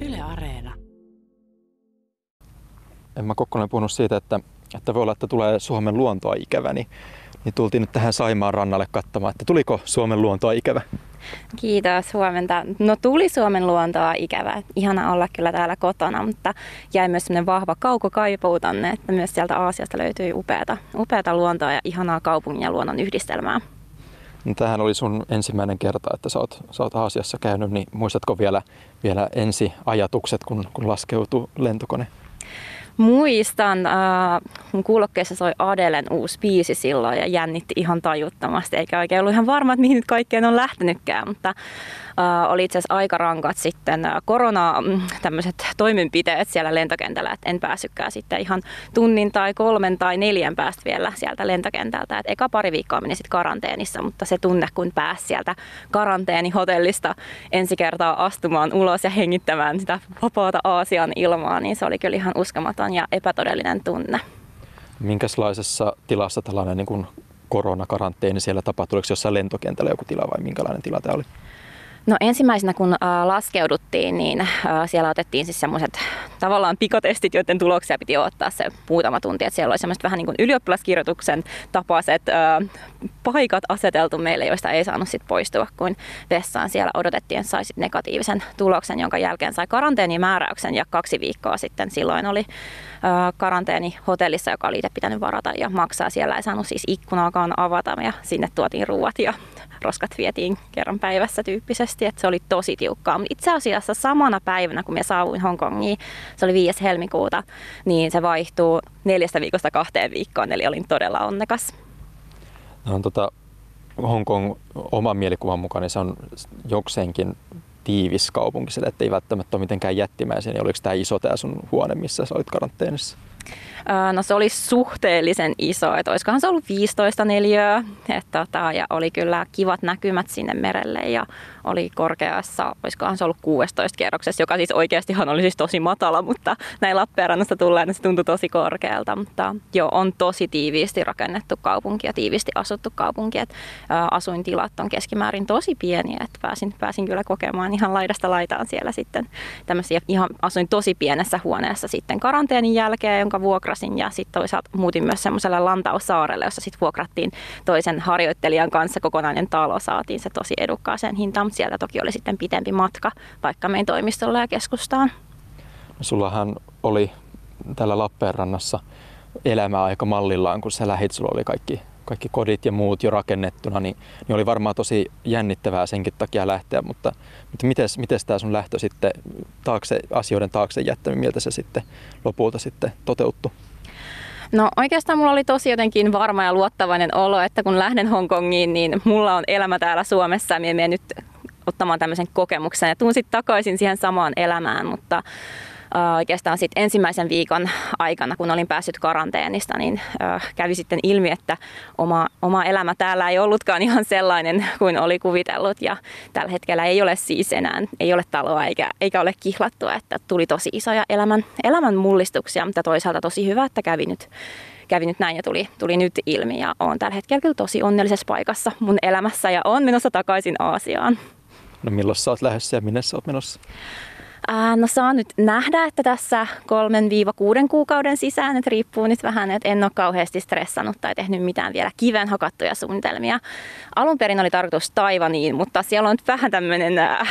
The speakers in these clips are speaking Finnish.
Yle Areena. Emma Kokkonen on puhunut siitä, että, että voi olla, että tulee Suomen luontoa ikävä, niin, niin tultiin nyt tähän Saimaan rannalle katsomaan, että tuliko Suomen luontoa ikävä? Kiitos, huomenta. No tuli Suomen luontoa ikävä. Ihana olla kyllä täällä kotona, mutta jäi myös sellainen vahva kaukokaipuu tänne, että myös sieltä Aasiasta löytyi upeata, upeata luontoa ja ihanaa kaupungin ja luonnon yhdistelmää. No, tämähän oli sun ensimmäinen kerta, että sä oot, sä oot Aasiassa käynyt, niin muistatko vielä, vielä ensi ajatukset, kun, kun laskeutui lentokone? Muistan, äh, mun kuulokkeessa soi Adelen uusi biisi silloin ja jännitti ihan tajuttomasti, eikä oikein ollut ihan varma, että mihin nyt kaikkeen on lähtenytkään, mutta äh, oli itse asiassa aika rankat sitten äh, korona mm, tämmöiset toimenpiteet siellä lentokentällä, että en päässytkään sitten ihan tunnin tai kolmen tai neljän päästä vielä sieltä lentokentältä. Et eka pari viikkoa meni sitten karanteenissa, mutta se tunne, kun pääsi sieltä karanteenihotellista ensi kertaa astumaan ulos ja hengittämään sitä vapaata Aasian ilmaa, niin se oli kyllä ihan uskomaton ja epätodellinen tunne. Minkälaisessa tilassa tällainen niin kuin koronakaranteeni siellä tapahtui? Oliko jossain lentokentällä joku tila vai minkälainen tila tämä oli? No ensimmäisenä kun laskeuduttiin, niin siellä otettiin siis semmoiset tavallaan pikatestit, joiden tuloksia piti ottaa se muutama tunti. Että siellä oli semmoiset vähän niin kuin ylioppilaskirjoituksen tapaiset äh, paikat aseteltu meille, joista ei saanut sit poistua, kuin vessaan siellä odotettiin, että sai negatiivisen tuloksen, jonka jälkeen sai karanteenimääräyksen ja kaksi viikkoa sitten silloin oli karanteeni hotellissa, joka oli itse pitänyt varata ja maksaa. Siellä ei saanut siis ikkunaakaan avata ja sinne tuotiin ruuat ja roskat vietiin kerran päivässä tyyppisesti, että se oli tosi tiukkaa. Mutta itse asiassa samana päivänä, kun me saavuin Hongkongiin, se oli 5. helmikuuta, niin se vaihtuu neljästä viikosta kahteen viikkoon, eli olin todella onnekas. No, tota, Hongkong oman mielikuvan mukaan niin se on jokseenkin tiivis kaupunki, että ei välttämättä ole mitenkään jättimäisiä, niin oliko tämä iso tämä sun huone, missä sä olit karanteenissa? No se oli suhteellisen iso, että olisikohan se ollut 15 neliöä, tota, ja oli kyllä kivat näkymät sinne merelle ja oli korkeassa, olisikohan se ollut 16 kerroksessa, joka siis oikeastihan oli siis tosi matala, mutta näin Lappeenrannasta tulleen niin se tuntui tosi korkealta, mutta joo, on tosi tiiviisti rakennettu kaupunki ja tiiviisti asuttu kaupunki, että asuintilat on keskimäärin tosi pieniä, että pääsin, pääsin kyllä kokemaan ihan laidasta laitaan siellä sitten tämmöisiä, ihan asuin tosi pienessä huoneessa sitten karanteenin jälkeen, jonka vuokrasin ja sitten toisaalta muutin myös semmoiselle Lantaussaarelle, jossa sitten vuokrattiin toisen harjoittelijan kanssa kokonainen talo, saatiin se tosi edukkaaseen hintaan, mutta sieltä toki oli sitten pitempi matka vaikka meidän toimistolle ja keskustaan. No, sullahan oli täällä Lappeenrannassa elämä aika mallillaan, kun sä lähit, sulla oli kaikki, kaikki kodit ja muut jo rakennettuna, niin, niin oli varmaan tosi jännittävää senkin takia lähteä, mutta, mutta miten tämä sun lähtö sitten taakse, asioiden taakse jättäminen, miltä se sitten lopulta sitten toteutui? No oikeastaan mulla oli tosi jotenkin varma ja luottavainen olo, että kun lähden Hongkongiin, niin mulla on elämä täällä Suomessa ja nyt ottamaan tämmöisen kokemuksen ja tuun sitten takaisin siihen samaan elämään, mutta oikeastaan sitten ensimmäisen viikon aikana, kun olin päässyt karanteenista, niin kävi sitten ilmi, että oma, oma elämä täällä ei ollutkaan ihan sellainen kuin oli kuvitellut. Ja tällä hetkellä ei ole siis enää, ei ole taloa eikä, eikä ole kihlattua, että tuli tosi isoja elämän, elämän mullistuksia, mutta toisaalta tosi hyvä, että kävi nyt kävi nyt näin ja tuli, tuli nyt ilmi ja olen tällä hetkellä kyllä tosi onnellisessa paikassa mun elämässä ja on menossa takaisin Aasiaan. No milloin sä oot lähdössä ja minne sä oot menossa? No saa nyt nähdä, että tässä kolmen viiva kuuden kuukauden sisään, että riippuu nyt vähän, että en ole kauheasti stressannut tai tehnyt mitään vielä kiven hakattuja suunnitelmia. Alun perin oli tarkoitus Taivaniin, mutta siellä on nyt vähän tämmöinen äh,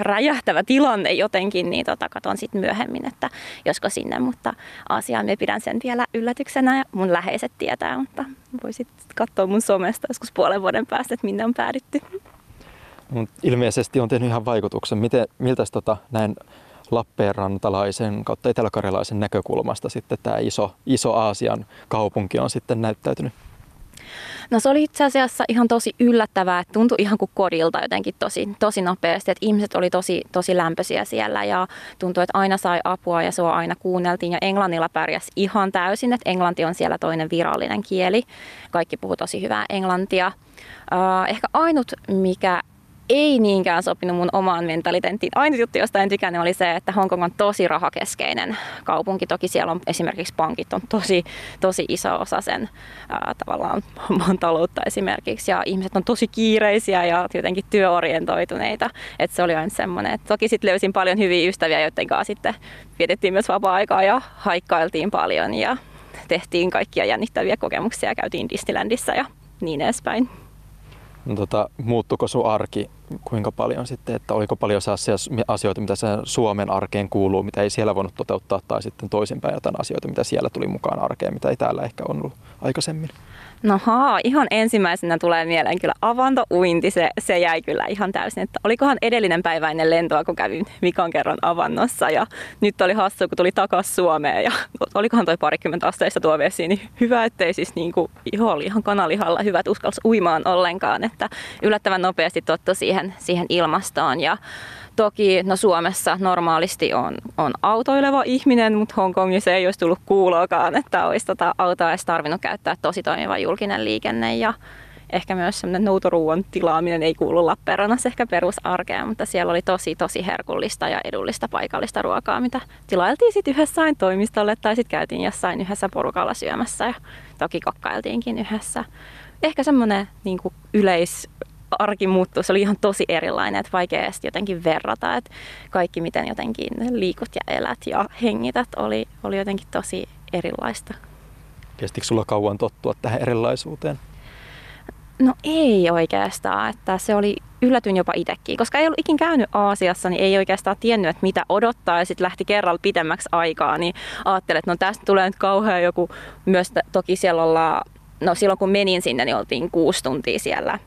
räjähtävä tilanne jotenkin, niin tota, katson sitten myöhemmin, että josko sinne, mutta asiaan me pidän sen vielä yllätyksenä ja mun läheiset tietää, mutta voisit katsoa mun somesta joskus puolen vuoden päästä, että minne on päädytty. Mut ilmeisesti on tehnyt ihan vaikutuksen. Miten, miltä tota, näin Lappeenrantalaisen kautta eteläkarjalaisen näkökulmasta sitten tämä iso, iso Aasian kaupunki on sitten näyttäytynyt? No se oli itse asiassa ihan tosi yllättävää, että tuntui ihan kuin kodilta jotenkin tosi, tosi nopeasti, että ihmiset oli tosi, tosi lämpöisiä siellä ja tuntui, että aina sai apua ja sua aina kuunneltiin ja englannilla pärjäs ihan täysin, että englanti on siellä toinen virallinen kieli. Kaikki puhuu tosi hyvää englantia. Uh, ehkä ainut, mikä ei niinkään sopinut mun omaan mentaliteettiin. Aina juttu, josta en tykännyt, oli se, että Hongkong on tosi rahakeskeinen kaupunki. Toki siellä on esimerkiksi pankit on tosi, tosi iso osa sen ää, tavallaan maan taloutta esimerkiksi. Ja ihmiset on tosi kiireisiä ja jotenkin työorientoituneita. Et se oli aina semmoinen. Toki sitten löysin paljon hyviä ystäviä, joiden kanssa sitten vietettiin myös vapaa-aikaa ja haikkailtiin paljon ja tehtiin kaikkia jännittäviä kokemuksia. Käytiin Disneylandissa ja niin edespäin. No, tota, muuttuko sun arki kuinka paljon sitten, että oliko paljon asioita, mitä Suomen arkeen kuuluu, mitä ei siellä voinut toteuttaa, tai sitten toisinpäin jotain asioita, mitä siellä tuli mukaan arkeen, mitä ei täällä ehkä on ollut aikaisemmin? No haa, ihan ensimmäisenä tulee mieleen kyllä avantouinti, se, se jäi kyllä ihan täysin. Että olikohan edellinen päivä ennen lentoa, kun kävin Mikan kerran avannossa ja nyt oli hassu, kun tuli takaisin Suomeen ja olikohan toi parikymmentä asteista tuo vesi, niin hyvä, ettei siis niin kuin, iho oli ihan kanalihalla hyvä, että uskalsi uimaan ollenkaan, että yllättävän nopeasti tottu siihen, siihen ilmastoon ja Toki no Suomessa normaalisti on, on autoileva ihminen, mutta Hongkongissa ei olisi tullut kuuloakaan, että olisi tota autoa edes tarvinnut käyttää tosi toimiva julkinen liikenne ja ehkä myös semmoinen noutoruuan tilaaminen ei kuulu Lappeenrannassa ehkä perusarkeen, mutta siellä oli tosi tosi herkullista ja edullista paikallista ruokaa, mitä tilailtiin sitten yhdessä toimistolle tai sitten käytiin jossain yhdessä porukalla syömässä ja toki kokkailtiinkin yhdessä. Ehkä semmoinen niin yleis, arki muuttui, se oli ihan tosi erilainen, että vaikea jotenkin verrata, että kaikki miten jotenkin liikut ja elät ja hengität oli, oli jotenkin tosi erilaista. Kestikö sulla kauan tottua tähän erilaisuuteen? No ei oikeastaan, että se oli yllätyn jopa itsekin, koska ei ollut ikin käynyt Aasiassa, niin ei oikeastaan tiennyt, että mitä odottaa ja sitten lähti kerralla pitemmäksi aikaa, niin ajattelin, että no tästä tulee nyt kauhean joku, myös toki siellä ollaan, no silloin kun menin sinne, niin oltiin kuusi tuntia siellä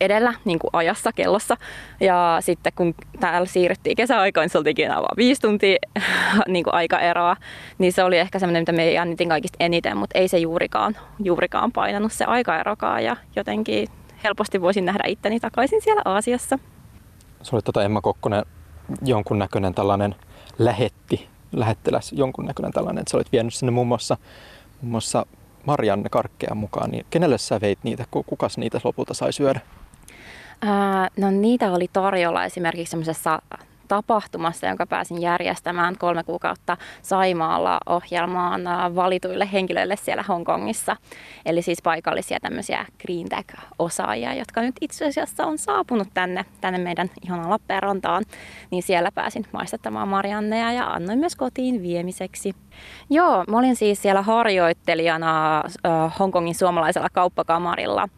edellä niin kuin ajassa kellossa. Ja sitten kun täällä siirryttiin kesäaikaan, niin se oltiinkin enää vain viisi tuntia niin kuin aikaeroa. Niin se oli ehkä semmoinen, mitä me jännitin kaikista eniten, mutta ei se juurikaan, juurikaan painanut se aikaerokaan. Ja jotenkin helposti voisin nähdä itteni takaisin siellä Aasiassa. Se oli tota Emma Kokkonen jonkunnäköinen tällainen lähetti, lähettiläs, jonkunnäköinen tällainen, että sä olit vienyt sinne muun muassa, muun muassa Marianne Karkkeja mukaan, niin kenelle sä veit niitä, kukas niitä lopulta sai syödä? Ää, no niitä oli tarjolla esimerkiksi semmoisessa tapahtumassa, jonka pääsin järjestämään kolme kuukautta Saimaalla ohjelmaan valituille henkilöille siellä Hongkongissa. Eli siis paikallisia tämmöisiä Green Tech-osaajia, jotka nyt itse asiassa on saapunut tänne, tänne meidän ihanan Lappeenrantaan. Niin siellä pääsin maistattamaan Marianneja ja annoin myös kotiin viemiseksi. Joo, mä olin siis siellä harjoittelijana Hongkongin suomalaisella kauppakamarilla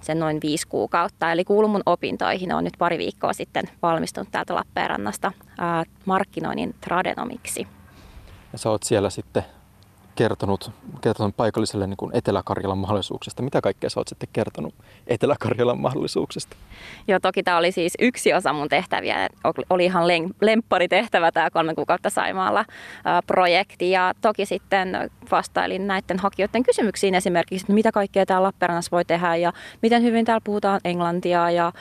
sen noin viisi kuukautta. Eli kuulun mun opintoihin. Olen nyt pari viikkoa sitten valmistunut täältä Lappeenrannasta markkinoinnin tradenomiksi. Ja sä oot siellä sitten kertonut, kertonut paikalliselle niin kuin Etelä-Karjalan mahdollisuuksista. Mitä kaikkea sä oot sitten kertonut Etelä-Karjalan mahdollisuuksista? Joo, toki tämä oli siis yksi osa mun tehtäviä. Oli ihan lemppari tehtävä tämä kolme kuukautta Saimaalla projekti. Ja toki sitten vastailin näiden hakijoiden kysymyksiin esimerkiksi, että mitä kaikkea täällä Lappeenrannassa voi tehdä ja miten hyvin täällä puhutaan englantia ja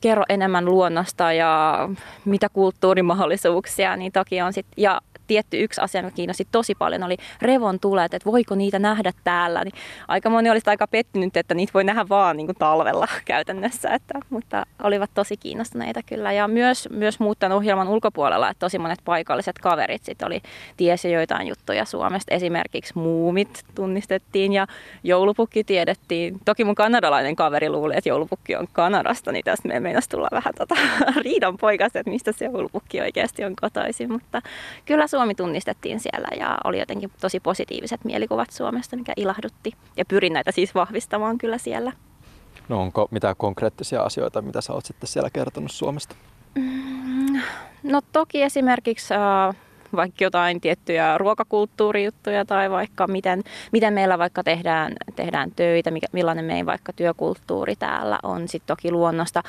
kerro enemmän luonnosta ja mitä kulttuurimahdollisuuksia, niin toki on sitten, ja tietty yksi asia, mikä kiinnosti tosi paljon, oli revon tulet, että voiko niitä nähdä täällä. Niin aika moni olisi aika pettynyt, että niitä voi nähdä vaan niin kuin talvella käytännössä, että, mutta olivat tosi kiinnostuneita kyllä. Ja myös, myös muuttanut ohjelman ulkopuolella, että tosi monet paikalliset kaverit sit oli, tiesi joitain juttuja Suomesta. Esimerkiksi muumit tunnistettiin ja joulupukki tiedettiin. Toki mun kanadalainen kaveri luuli, että joulupukki on Kanadasta, niin tästä me meinasi tulla vähän tota, riidan poikasta, että mistä se joulupukki oikeasti on kotoisin. Mutta kyllä Suomi tunnistettiin siellä ja oli jotenkin tosi positiiviset mielikuvat Suomesta, mikä ilahdutti. Ja pyrin näitä siis vahvistamaan kyllä siellä. No onko mitään konkreettisia asioita, mitä sä oot sitten siellä kertonut Suomesta? Mm, no toki esimerkiksi äh, vaikka jotain tiettyjä ruokakulttuurijuttuja tai vaikka miten, miten meillä vaikka tehdään, tehdään töitä, mikä, millainen meidän vaikka työkulttuuri täällä on. Sitten toki luonnosta.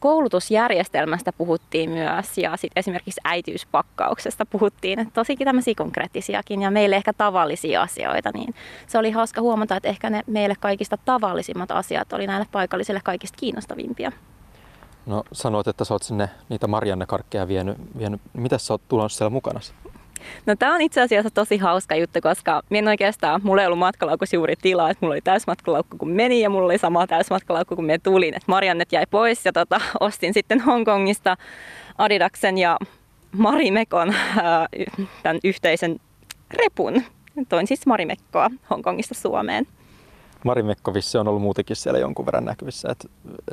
Koulutusjärjestelmästä puhuttiin myös ja sitten esimerkiksi äitiyspakkauksesta puhuttiin. Että tosikin tämmöisiä konkreettisiakin ja meille ehkä tavallisia asioita. Niin se oli hauska huomata, että ehkä ne meille kaikista tavallisimmat asiat oli näille paikallisille kaikista kiinnostavimpia. No sanoit, että sä oot sinne niitä Marianne-karkkeja vienyt. vienyt. Mitä sä oot tullut siellä mukana? No tämä on itse asiassa tosi hauska juttu, koska minä oikeastaan, mulla ei ollut matkalaukussa juuri tilaa, että mulla oli täysmatkalaukku kun meni ja mulla oli sama täysmatkalaukku kun me tulin, että Mariannet jäi pois ja tota, ostin sitten Hongkongista Adidaksen ja Marimekon tämän yhteisen repun. Toin siis Marimekkoa Hongkongista Suomeen. Marimekko vissi on ollut muutenkin siellä jonkun verran näkyvissä, että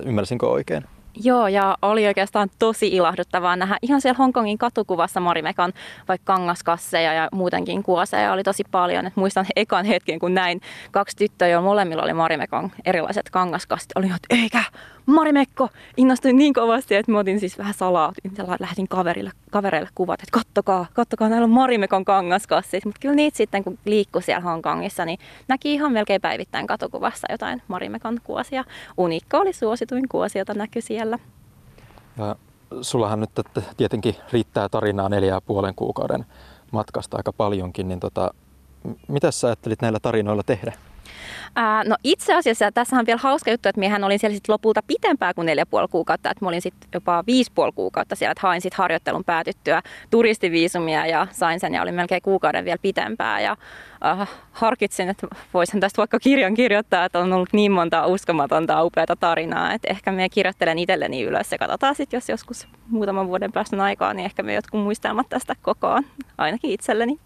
ymmärsinkö oikein? Joo, ja oli oikeastaan tosi ilahduttavaa nähdä ihan siellä Hongkongin katukuvassa Marimekan vaikka kangaskasseja ja muutenkin kuoseja oli tosi paljon. Et muistan ekan hetken, kun näin kaksi tyttöä, jo molemmilla oli Marimekan erilaiset kangaskassit. Oli, että eikä, Marimekko! Innostuin niin kovasti, että mä otin siis vähän salaa, lähdin kaverille, kavereille kuvat, että kattokaa, kattokaa, näillä on Marimekon kangaskassit. Mutta kyllä niitä sitten, kun liikkui siellä Hongkongissa, niin näki ihan melkein päivittäin katukuvassa jotain Marimekon kuosia. Unikko oli suosituin kuosi, jota näkyi siellä. Ja sullahan nyt tietenkin riittää tarinaa neljä puolen kuukauden matkasta aika paljonkin, niin tota, mitä sä ajattelit näillä tarinoilla tehdä? Ää, no itse asiassa tässä on vielä hauska juttu, että miehän olin siellä sit lopulta pitempää kuin neljä puoli kuukautta, että mä olin sitten jopa viisi puoli kuukautta siellä, että hain sitten harjoittelun päätyttyä turistiviisumia ja sain sen ja olin melkein kuukauden vielä pitempää ja äh, harkitsin, että voisin tästä vaikka kirjan kirjoittaa, että on ollut niin monta uskomatonta upeata tarinaa, että ehkä me kirjoittelen itselleni ylös ja katsotaan sitten, jos joskus muutaman vuoden päästä aikaa, niin ehkä me jotkut muistelmat tästä kokoon, ainakin itselleni.